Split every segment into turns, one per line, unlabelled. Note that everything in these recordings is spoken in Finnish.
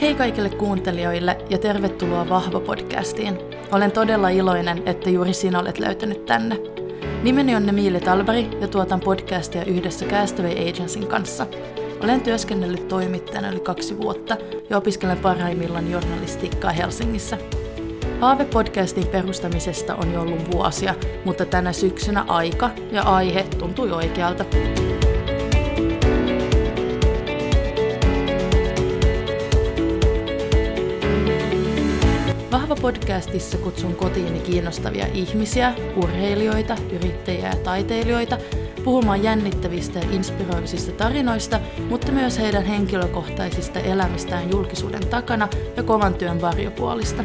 Hei kaikille kuuntelijoille ja tervetuloa Vahva-podcastiin. Olen todella iloinen, että juuri sinä olet löytänyt tänne. Nimeni on Emiili Talberi ja tuotan podcastia yhdessä Castaway Agencyn kanssa. Olen työskennellyt toimittajana yli kaksi vuotta ja opiskelen parhaimmillaan journalistiikkaa Helsingissä. Haave podcastin perustamisesta on jo ollut vuosia, mutta tänä syksynä aika ja aihe tuntui oikealta. Vahva podcastissa kutsun kotiini kiinnostavia ihmisiä, urheilijoita, yrittäjiä ja taiteilijoita puhumaan jännittävistä ja inspiroivisista tarinoista, mutta myös heidän henkilökohtaisista elämistään julkisuuden takana ja kovan työn varjopuolista.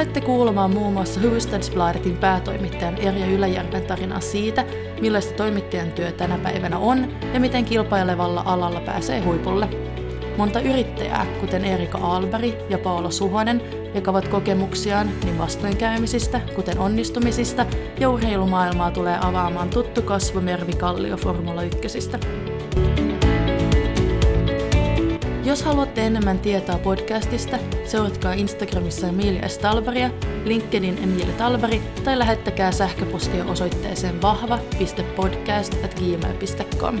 Tulette kuulemaan muun muassa Hufvudstadsbladetin päätoimittajan Erja Yläjärven tarinaa siitä, millaista toimittajan työ tänä päivänä on ja miten kilpailevalla alalla pääsee huipulle. Monta yrittäjää, kuten Erika Alberg ja Paula Suhonen, jakavat kokemuksiaan niin vastoinkäymisistä, kuten onnistumisista, ja urheilumaailmaa tulee avaamaan tuttu kasvo Mervi Kallio Formula 1. Jos haluatte enemmän tietoa podcastista, seuratkaa Instagramissa Emilia Stalberia, LinkedIn Emilia Talberi tai lähettäkää sähköpostia osoitteeseen vahva.podcast.gmail.com.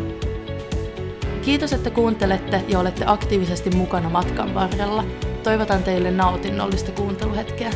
Kiitos, että kuuntelette ja olette aktiivisesti mukana matkan varrella. Toivotan teille nautinnollista kuunteluhetkeä.